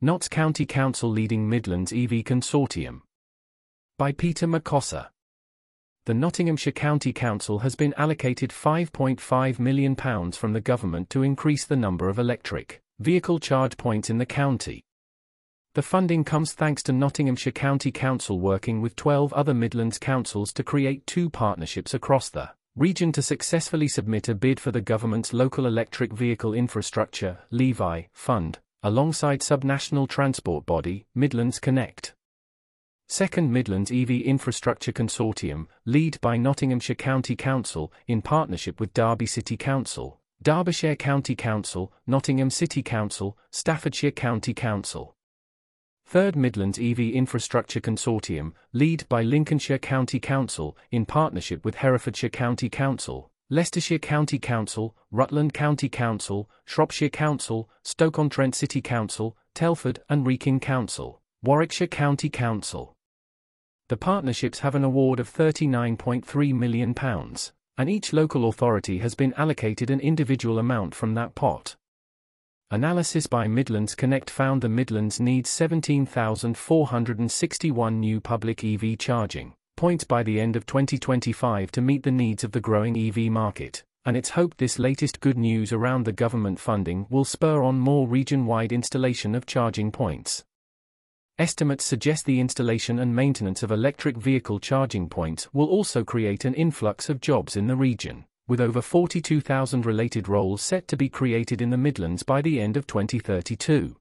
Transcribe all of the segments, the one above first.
Notts County Council leading Midlands EV Consortium. By Peter McCosser. The Nottinghamshire County Council has been allocated £5.5 million from the government to increase the number of electric vehicle charge points in the county. The funding comes thanks to Nottinghamshire County Council working with 12 other Midlands councils to create two partnerships across the region to successfully submit a bid for the government's Local Electric Vehicle Infrastructure (LEVI) fund, alongside subnational transport body Midlands Connect. Second Midlands EV Infrastructure Consortium, led by Nottinghamshire County Council, in partnership with Derby City Council, Derbyshire County Council, Nottingham City Council, Staffordshire County Council. Third Midlands EV Infrastructure Consortium, led by Lincolnshire County Council, in partnership with Herefordshire County Council, Leicestershire County Council, Rutland County Council, Shropshire Council, Stoke-on-Trent City Council, Telford and Wrekin Council, Warwickshire County Council. The partnerships have an award of £39.3 million, and each local authority has been allocated an individual amount from that pot. Analysis by Midlands Connect found the Midlands needs 17,461 new public EV charging points by the end of 2025 to meet the needs of the growing EV market, and it's hoped this latest good news around the government funding will spur on more region-wide installation of charging points. Estimates suggest the installation and maintenance of electric vehicle charging points will also create an influx of jobs in the region with over 42,000 related roles set to be created in the Midlands by the end of 2032.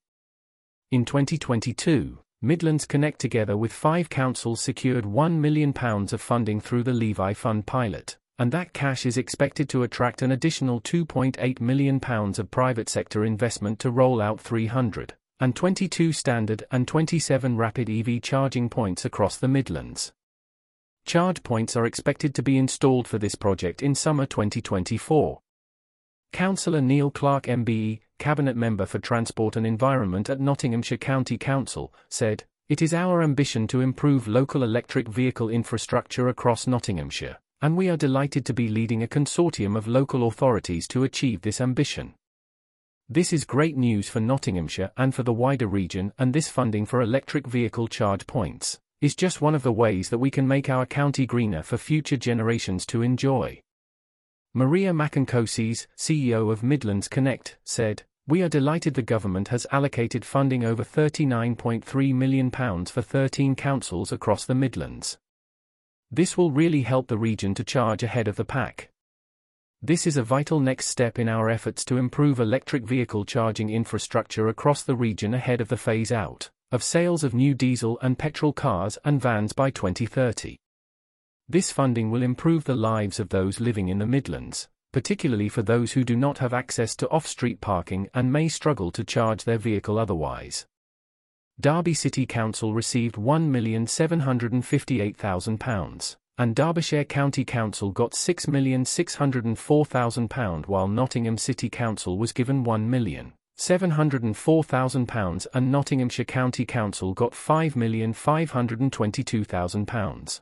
In 2022, Midlands Connect together with five councils secured £1 million of funding through the LEVI Fund pilot, and that cash is expected to attract an additional £2.8 million of private sector investment to roll out 300 and 22 standard and 27 rapid EV charging points across the Midlands. Charge points are expected to be installed for this project in summer 2024. Councillor Neil Clarke MBE, Cabinet Member for Transport and Environment at Nottinghamshire County Council, said, It is our ambition to improve local electric vehicle infrastructure across Nottinghamshire, and we are delighted to be leading a consortium of local authorities to achieve this ambition. This is great news for Nottinghamshire and for the wider region and this funding for electric vehicle charge points is just one of the ways that we can make our county greener for future generations to enjoy. Maria Machancoses, CEO of Midlands Connect, said, We are delighted the government has allocated funding over £39.3 million for 13 councils across the Midlands. This will really help the region to charge ahead of the pack. This is a vital next step in our efforts to improve electric vehicle charging infrastructure across the region ahead of the phase out of sales of new diesel and petrol cars and vans by 2030. This funding will improve the lives of those living in the Midlands, particularly for those who do not have access to off-street parking and may struggle to charge their vehicle otherwise. Derby City Council received £1,758,000, and Derbyshire County Council got £6,604,000 while Nottingham City Council was given £1 million. £704,000 and Nottinghamshire County Council got £5,522,000.